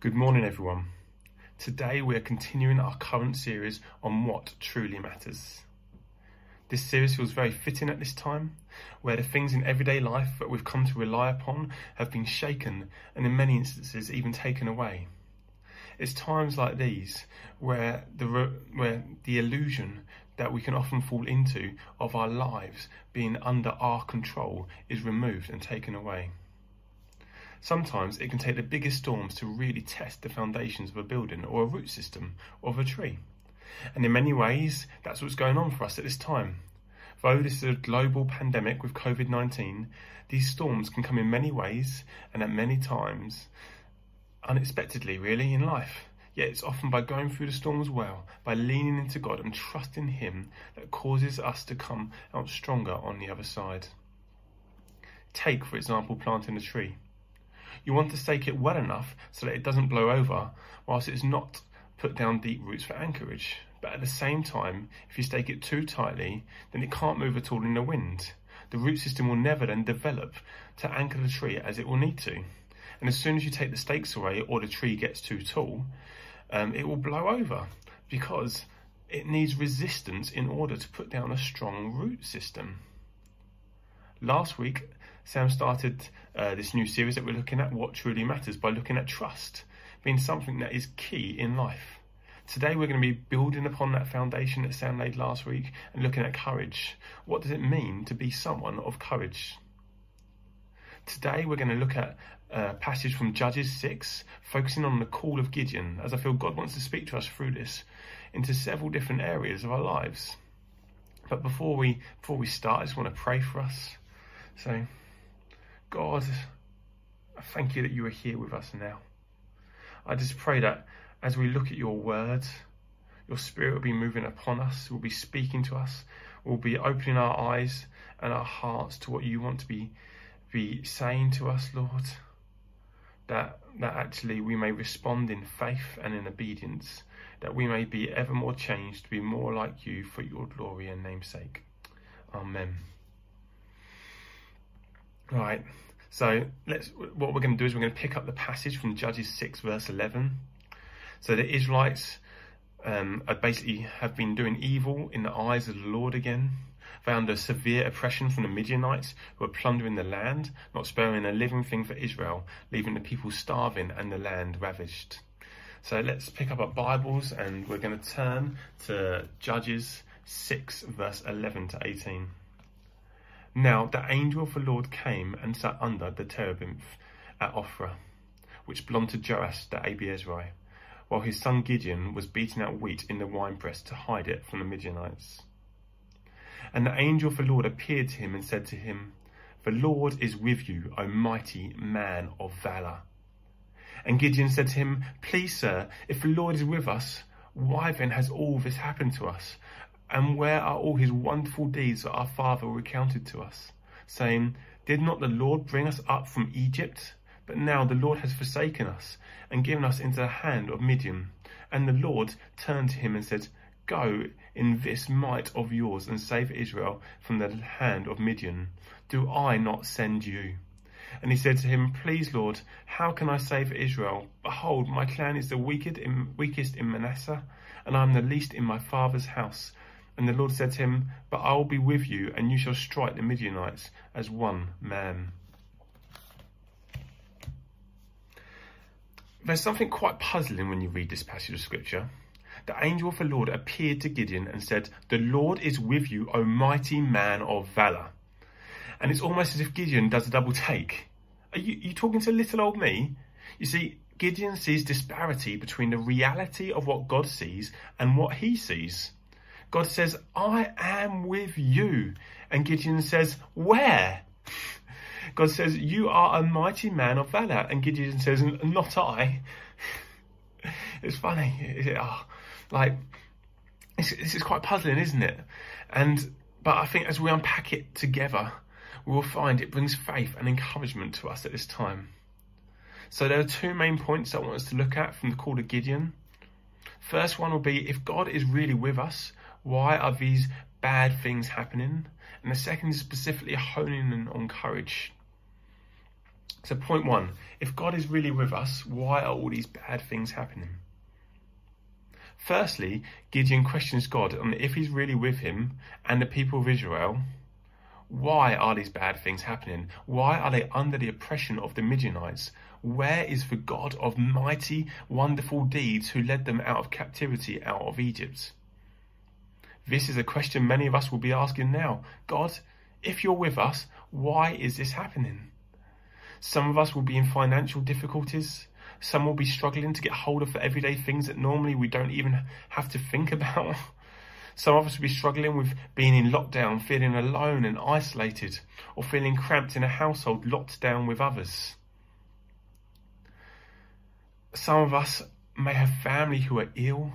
Good morning, everyone. Today we are continuing our current series on what truly matters. This series feels very fitting at this time, where the things in everyday life that we've come to rely upon have been shaken and, in many instances, even taken away. It's times like these where the where the illusion that we can often fall into of our lives being under our control is removed and taken away. Sometimes it can take the biggest storms to really test the foundations of a building or a root system of a tree. And in many ways, that's what's going on for us at this time. Though this is a global pandemic with COVID 19, these storms can come in many ways and at many times, unexpectedly, really, in life. Yet it's often by going through the storms well, by leaning into God and trusting Him, that causes us to come out stronger on the other side. Take, for example, planting a tree. You want to stake it well enough so that it doesn't blow over, whilst it's not put down deep roots for anchorage. But at the same time, if you stake it too tightly, then it can't move at all in the wind. The root system will never then develop to anchor the tree as it will need to. And as soon as you take the stakes away or the tree gets too tall, um, it will blow over because it needs resistance in order to put down a strong root system. Last week, Sam started uh, this new series that we're looking at, What Truly Matters, by looking at trust being something that is key in life. Today we're going to be building upon that foundation that Sam laid last week and looking at courage. What does it mean to be someone of courage? Today we're going to look at a passage from Judges 6, focusing on the call of Gideon, as I feel God wants to speak to us through this into several different areas of our lives. But before we before we start, I just want to pray for us. So, God, I thank you that you are here with us now. I just pray that as we look at your words, your spirit will be moving upon us, will be speaking to us, will be opening our eyes and our hearts to what you want to be be saying to us, Lord. That that actually we may respond in faith and in obedience, that we may be ever more changed to be more like you for your glory and namesake. Amen. Right. So let's. What we're going to do is we're going to pick up the passage from Judges six verse eleven. So the Israelites um, are basically have been doing evil in the eyes of the Lord again. They under severe oppression from the Midianites who were plundering the land, not sparing a living thing for Israel, leaving the people starving and the land ravaged. So let's pick up our Bibles and we're going to turn to Judges 6 verse 11 to 18. Now the angel of the Lord came and sat under the terebinth at Ophrah, which belonged to Joash the Abiezrite, while his son Gideon was beating out wheat in the winepress to hide it from the Midianites. And the angel of the Lord appeared to him and said to him, The Lord is with you, O mighty man of valour. And Gideon said to him, Please, sir, if the Lord is with us, why then has all this happened to us? And where are all his wonderful deeds that our father recounted to us, saying, Did not the Lord bring us up from Egypt? But now the Lord has forsaken us and given us into the hand of Midian. And the Lord turned to him and said, Go in this might of yours and save Israel from the hand of Midian. Do I not send you? And he said to him, Please, Lord, how can I save Israel? Behold, my clan is the weakest in Manasseh, and I am the least in my father's house. And the Lord said to him, But I will be with you, and you shall strike the Midianites as one man. There's something quite puzzling when you read this passage of scripture. The angel of the Lord appeared to Gideon and said, The Lord is with you, O mighty man of valour. And it's almost as if Gideon does a double take. Are you, you talking to little old me? You see, Gideon sees disparity between the reality of what God sees and what he sees. God says, I am with you. And Gideon says, Where? God says, You are a mighty man of valor. And Gideon says, Not I. it's funny. Oh, like, this is quite puzzling, isn't it? And, but I think as we unpack it together, we will find it brings faith and encouragement to us at this time. So there are two main points I want us to look at from the call of Gideon. First one will be if God is really with us, why are these bad things happening? And the second is specifically honing in on courage. So, point one if God is really with us, why are all these bad things happening? Firstly, Gideon questions God on if he's really with him and the people of Israel. Why are these bad things happening? Why are they under the oppression of the Midianites? Where is the God of mighty, wonderful deeds who led them out of captivity out of Egypt? This is a question many of us will be asking now. God, if you're with us, why is this happening? Some of us will be in financial difficulties. Some will be struggling to get hold of the everyday things that normally we don't even have to think about. Some of us will be struggling with being in lockdown, feeling alone and isolated, or feeling cramped in a household locked down with others. Some of us may have family who are ill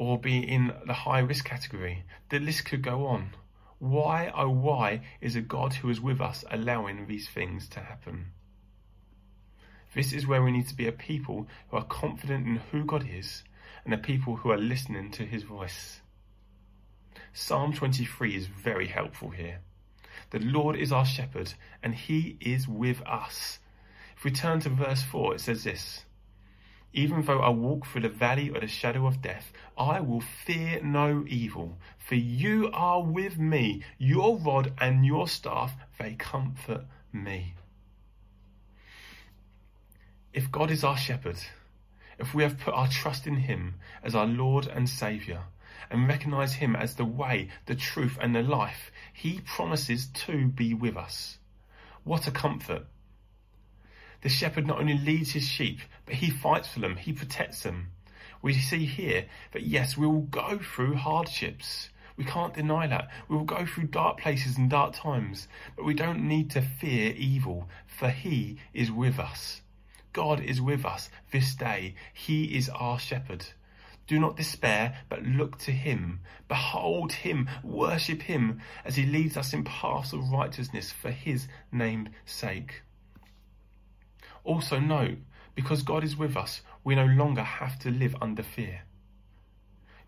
or be in the high risk category. The list could go on. Why, oh, why is a God who is with us allowing these things to happen? This is where we need to be a people who are confident in who God is and a people who are listening to his voice. Psalm 23 is very helpful here. The Lord is our shepherd and he is with us. If we turn to verse 4, it says this Even though I walk through the valley of the shadow of death, I will fear no evil, for you are with me. Your rod and your staff, they comfort me. If God is our shepherd, if we have put our trust in him as our Lord and Saviour, and recognize him as the way, the truth, and the life, he promises to be with us. What a comfort! The shepherd not only leads his sheep, but he fights for them, he protects them. We see here that yes, we will go through hardships. We can't deny that. We will go through dark places and dark times, but we don't need to fear evil, for he is with us. God is with us this day. He is our shepherd. Do not despair, but look to him. Behold him, worship him as he leads us in paths of righteousness for his name's sake. Also note, because God is with us, we no longer have to live under fear.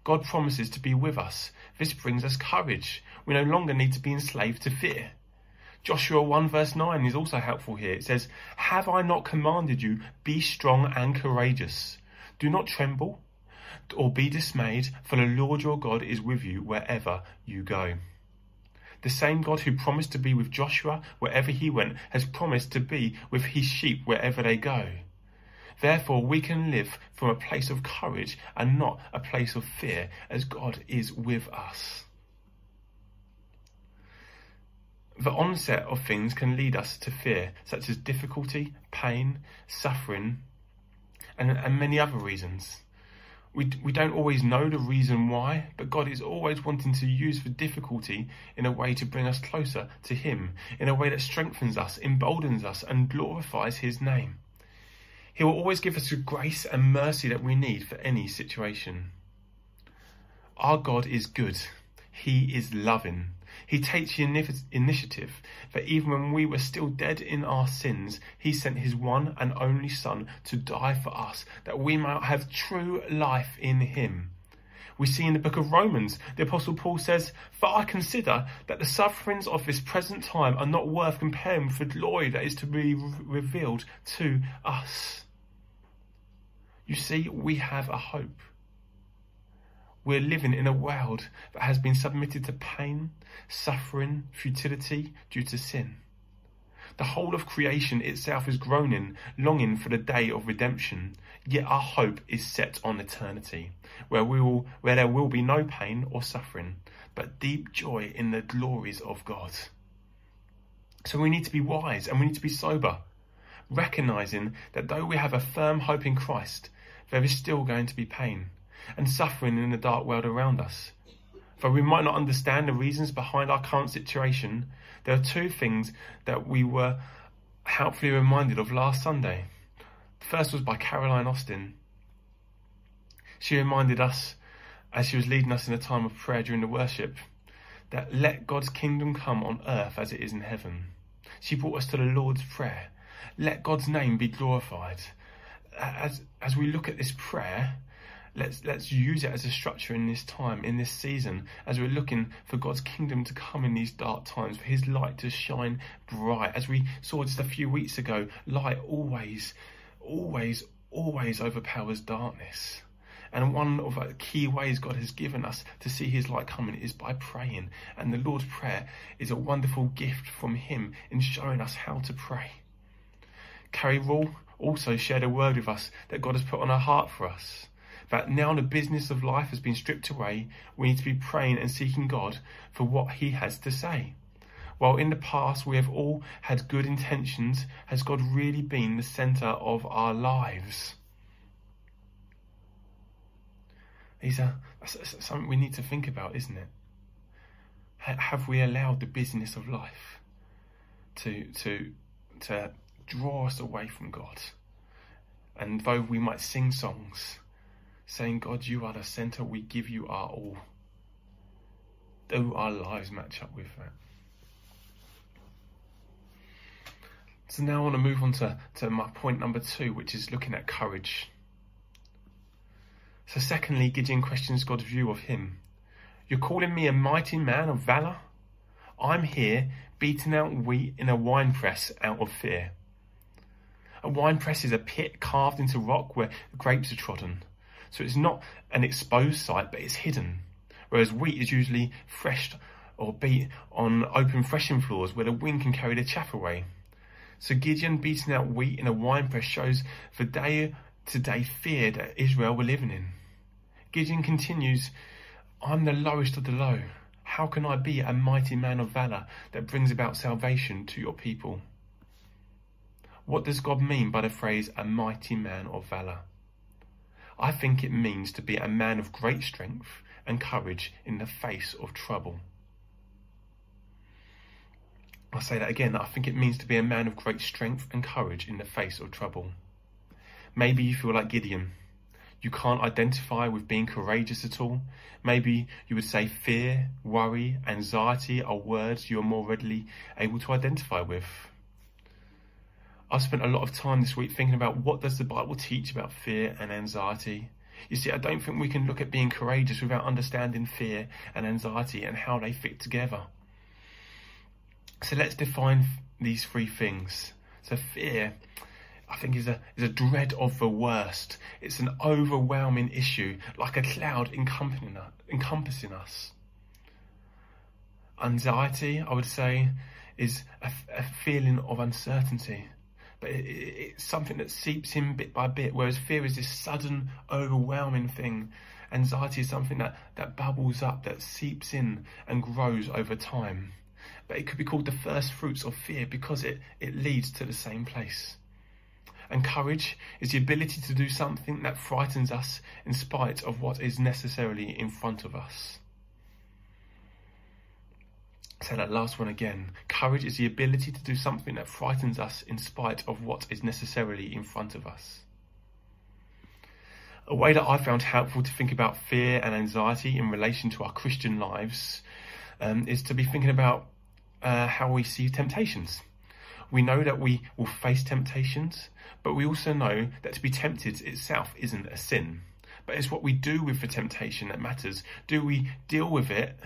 God promises to be with us. This brings us courage. We no longer need to be enslaved to fear. Joshua 1 verse 9 is also helpful here. It says, Have I not commanded you, be strong and courageous? Do not tremble or be dismayed, for the Lord your God is with you wherever you go. The same God who promised to be with Joshua wherever he went has promised to be with his sheep wherever they go. Therefore, we can live from a place of courage and not a place of fear as God is with us. The onset of things can lead us to fear, such as difficulty, pain, suffering, and, and many other reasons. We, we don't always know the reason why, but God is always wanting to use the difficulty in a way to bring us closer to Him, in a way that strengthens us, emboldens us, and glorifies His name. He will always give us the grace and mercy that we need for any situation. Our God is good. He is loving. He takes the initiative that even when we were still dead in our sins, He sent His one and only Son to die for us, that we might have true life in Him. We see in the book of Romans, the Apostle Paul says, For I consider that the sufferings of this present time are not worth comparing with the glory that is to be revealed to us. You see, we have a hope. We're living in a world that has been submitted to pain, suffering, futility due to sin. The whole of creation itself is groaning, longing for the day of redemption. Yet our hope is set on eternity, where we will, where there will be no pain or suffering, but deep joy in the glories of God. So we need to be wise and we need to be sober, recognizing that though we have a firm hope in Christ, there is still going to be pain and suffering in the dark world around us. Though we might not understand the reasons behind our current situation, there are two things that we were helpfully reminded of last Sunday. The first was by Caroline Austin. She reminded us, as she was leading us in a time of prayer during the worship, that let God's kingdom come on earth as it is in heaven. She brought us to the Lord's Prayer. Let God's name be glorified. As, as we look at this prayer, let's let's use it as a structure in this time, in this season, as we're looking for God's kingdom to come in these dark times, for His light to shine bright. As we saw just a few weeks ago, light always, always, always overpowers darkness. And one of the key ways God has given us to see His light coming is by praying. And the Lord's Prayer is a wonderful gift from Him in showing us how to pray. Carrie Rule also shared a word with us that God has put on her heart for us. That now the business of life has been stripped away, we need to be praying and seeking God for what He has to say. While in the past we have all had good intentions, has God really been the centre of our lives? These are something we need to think about, isn't it? Have we allowed the business of life to to to draw us away from God? And though we might sing songs saying, God, you are the centre, we give you our all, do our lives match up with that? So now I want to move on to, to my point number two, which is looking at courage. So, secondly, Gideon questions God's view of him. You're calling me a mighty man of valour? I'm here beating out wheat in a winepress out of fear. A winepress is a pit carved into rock where grapes are trodden. So it's not an exposed site, but it's hidden. Whereas wheat is usually threshed or beat on open threshing floors where the wind can carry the chaff away. So Gideon beating out wheat in a winepress shows the day to day fear that Israel were living in. Gideon continues, I'm the lowest of the low. How can I be a mighty man of valour that brings about salvation to your people? What does God mean by the phrase a mighty man of valour? I think it means to be a man of great strength and courage in the face of trouble. I'll say that again. I think it means to be a man of great strength and courage in the face of trouble. Maybe you feel like Gideon you can't identify with being courageous at all. Maybe you would say fear, worry, anxiety are words you are more readily able to identify with. I've spent a lot of time this week thinking about what does the Bible teach about fear and anxiety. You see, I don't think we can look at being courageous without understanding fear and anxiety and how they fit together. So let's define these three things. So fear I think is a is a dread of the worst. It's an overwhelming issue, like a cloud encompassing us. Anxiety, I would say, is a, a feeling of uncertainty, but it, it, it's something that seeps in bit by bit. Whereas fear is this sudden, overwhelming thing. Anxiety is something that that bubbles up, that seeps in and grows over time. But it could be called the first fruits of fear because it, it leads to the same place. And courage is the ability to do something that frightens us in spite of what is necessarily in front of us. Say that last one again. Courage is the ability to do something that frightens us in spite of what is necessarily in front of us. A way that I found helpful to think about fear and anxiety in relation to our Christian lives um, is to be thinking about uh, how we see temptations. We know that we will face temptations, but we also know that to be tempted itself isn't a sin. But it's what we do with the temptation that matters. Do we deal with it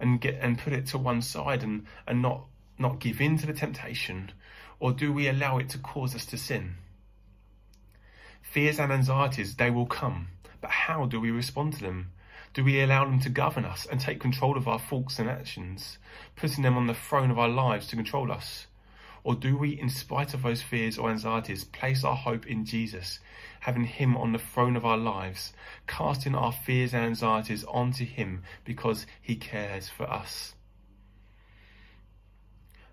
and get and put it to one side and, and not not give in to the temptation? Or do we allow it to cause us to sin? Fears and anxieties, they will come. But how do we respond to them? Do we allow them to govern us and take control of our thoughts and actions, putting them on the throne of our lives to control us? Or do we, in spite of those fears or anxieties, place our hope in Jesus, having Him on the throne of our lives, casting our fears and anxieties onto Him because He cares for us?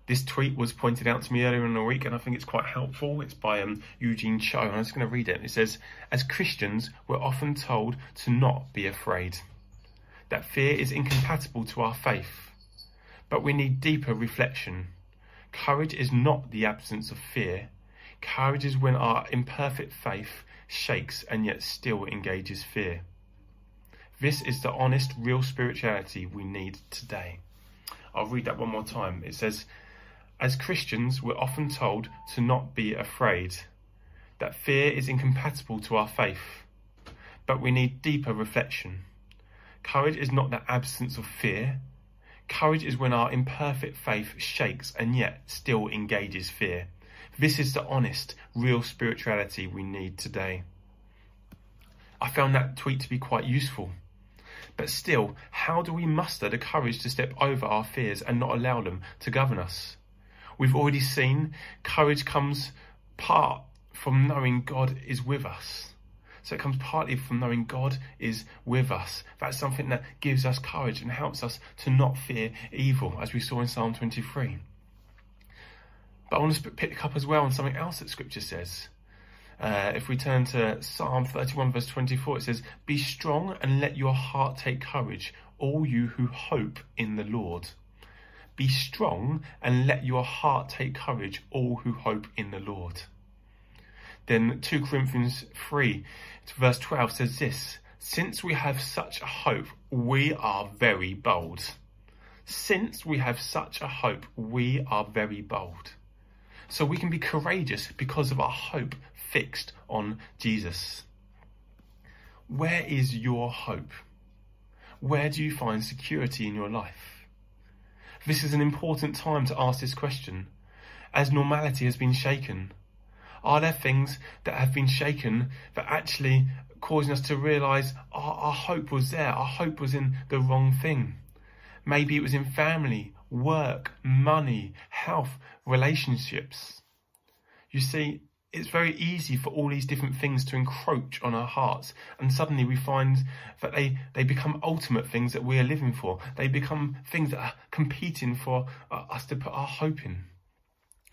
This tweet was pointed out to me earlier in the week, and I think it's quite helpful. It's by um, Eugene Cho, and I'm just going to read it. It says, As Christians, we're often told to not be afraid, that fear is incompatible to our faith. But we need deeper reflection Courage is not the absence of fear. Courage is when our imperfect faith shakes and yet still engages fear. This is the honest, real spirituality we need today. I'll read that one more time. It says, As Christians, we're often told to not be afraid, that fear is incompatible to our faith. but we need deeper reflection. Courage is not the absence of fear. Courage is when our imperfect faith shakes and yet still engages fear. This is the honest, real spirituality we need today. I found that tweet to be quite useful. But still, how do we muster the courage to step over our fears and not allow them to govern us? We've already seen courage comes part from knowing God is with us. So it comes partly from knowing God is with us. That's something that gives us courage and helps us to not fear evil, as we saw in Psalm 23. But I want to pick up as well on something else that Scripture says. Uh, if we turn to Psalm 31, verse 24, it says, Be strong and let your heart take courage, all you who hope in the Lord. Be strong and let your heart take courage, all who hope in the Lord. Then 2 Corinthians 3, verse 12 says this Since we have such a hope, we are very bold. Since we have such a hope, we are very bold. So we can be courageous because of our hope fixed on Jesus. Where is your hope? Where do you find security in your life? This is an important time to ask this question. As normality has been shaken, are there things that have been shaken that actually causing us to realize our, our hope was there? Our hope was in the wrong thing. Maybe it was in family, work, money, health, relationships. You see, it's very easy for all these different things to encroach on our hearts and suddenly we find that they, they become ultimate things that we are living for. They become things that are competing for uh, us to put our hope in.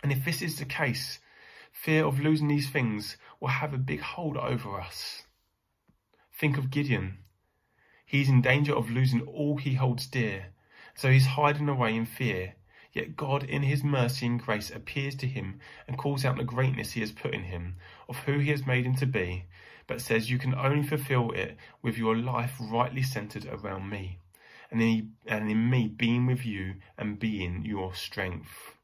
And if this is the case, Fear of losing these things will have a big hold over us. Think of Gideon. He's in danger of losing all he holds dear, so he's hiding away in fear. Yet God, in his mercy and grace, appears to him and calls out the greatness he has put in him, of who he has made him to be, but says you can only fulfill it with your life rightly centered around me, and in, and in me being with you and being your strength.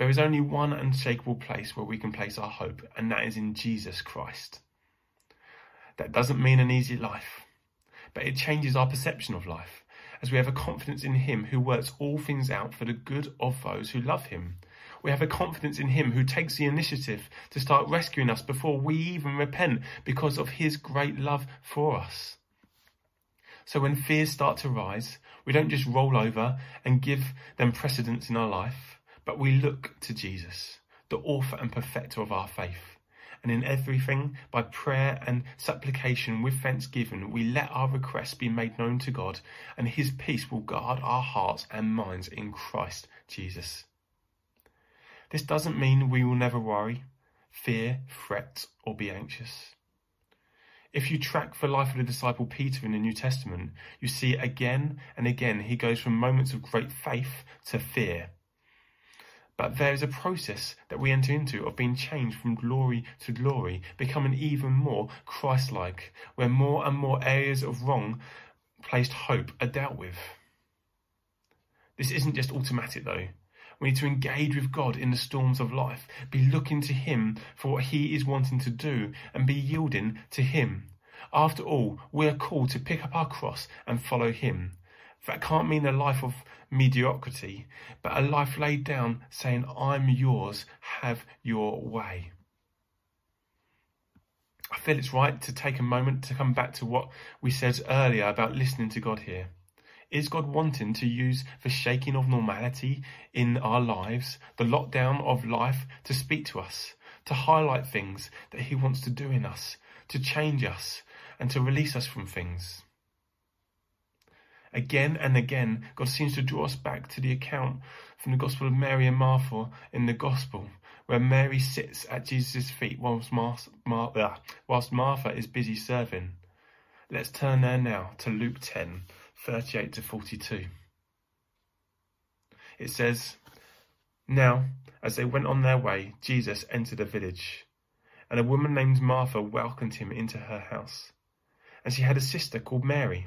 There is only one unshakable place where we can place our hope, and that is in Jesus Christ. That doesn't mean an easy life, but it changes our perception of life as we have a confidence in Him who works all things out for the good of those who love Him. We have a confidence in Him who takes the initiative to start rescuing us before we even repent because of His great love for us. So when fears start to rise, we don't just roll over and give them precedence in our life but we look to Jesus, the author and perfecter of our faith. And in everything, by prayer and supplication with thanksgiving, we let our requests be made known to God, and his peace will guard our hearts and minds in Christ Jesus. This doesn't mean we will never worry, fear, fret, or be anxious. If you track the life of the disciple Peter in the New Testament, you see again and again he goes from moments of great faith to fear but there is a process that we enter into of being changed from glory to glory, becoming even more Christ like, where more and more areas of wrong placed hope are dealt with. This isn't just automatic though. We need to engage with God in the storms of life, be looking to Him for what He is wanting to do, and be yielding to Him. After all, we are called to pick up our cross and follow Him. That can't mean a life of mediocrity, but a life laid down saying, I'm yours, have your way. I feel it's right to take a moment to come back to what we said earlier about listening to God here. Is God wanting to use the shaking of normality in our lives, the lockdown of life, to speak to us, to highlight things that He wants to do in us, to change us, and to release us from things? Again and again, God seems to draw us back to the account from the Gospel of Mary and Martha in the Gospel, where Mary sits at Jesus' feet whilst, Mar- Mar- uh, whilst Martha is busy serving. Let's turn there now to Luke 10, 38 to 42. It says, Now, as they went on their way, Jesus entered a village, and a woman named Martha welcomed him into her house. And she had a sister called Mary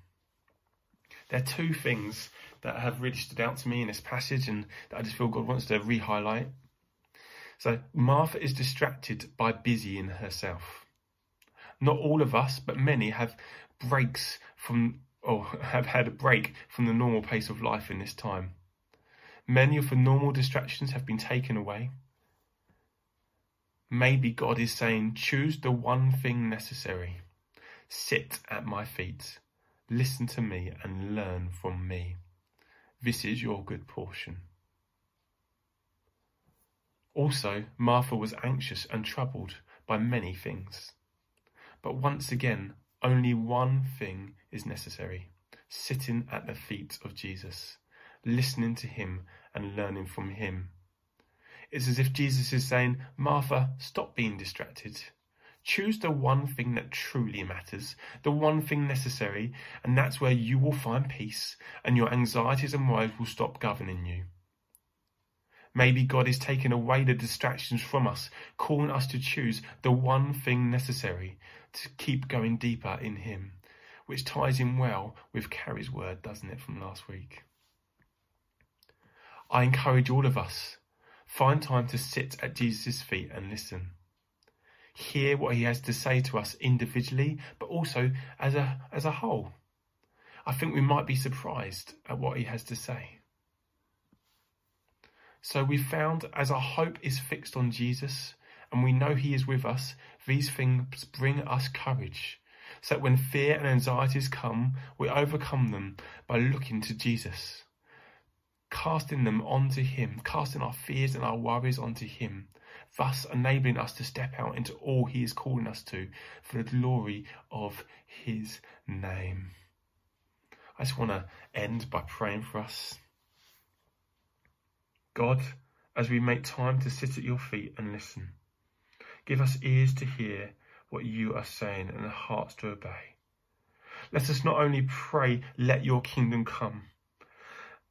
There are two things that have really stood out to me in this passage and that I just feel God wants to re highlight. So, Martha is distracted by busying herself. Not all of us, but many have breaks from, or have had a break from the normal pace of life in this time. Many of the normal distractions have been taken away. Maybe God is saying, choose the one thing necessary. Sit at my feet. Listen to me and learn from me. This is your good portion. Also, Martha was anxious and troubled by many things. But once again, only one thing is necessary sitting at the feet of Jesus, listening to him and learning from him. It's as if Jesus is saying, Martha, stop being distracted. Choose the one thing that truly matters, the one thing necessary, and that's where you will find peace and your anxieties and worries will stop governing you. Maybe God is taking away the distractions from us, calling us to choose the one thing necessary to keep going deeper in Him, which ties in well with Carrie's word, doesn't it, from last week? I encourage all of us, find time to sit at Jesus' feet and listen. Hear what he has to say to us individually, but also as a, as a whole. I think we might be surprised at what he has to say. So we found as our hope is fixed on Jesus and we know he is with us, these things bring us courage. So that when fear and anxieties come, we overcome them by looking to Jesus, casting them onto him, casting our fears and our worries onto him, thus enabling us to step out into all he is calling us to for the glory of his name. I just want to end by praying for us. God, as we make time to sit at your feet and listen, give us ears to hear what you are saying and hearts to obey. Let us not only pray, let your kingdom come,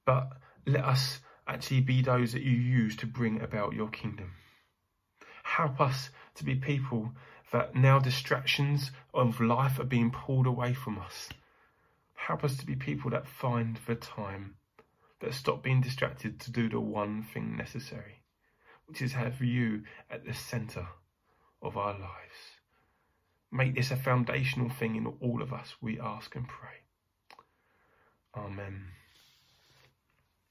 but let us actually be those that you use to bring about your kingdom. Help us to be people that now distractions of life are being pulled away from us. Help us to be people that find the time that stop being distracted to do the one thing necessary, which is have you at the centre of our lives. Make this a foundational thing in all of us, we ask and pray. Amen.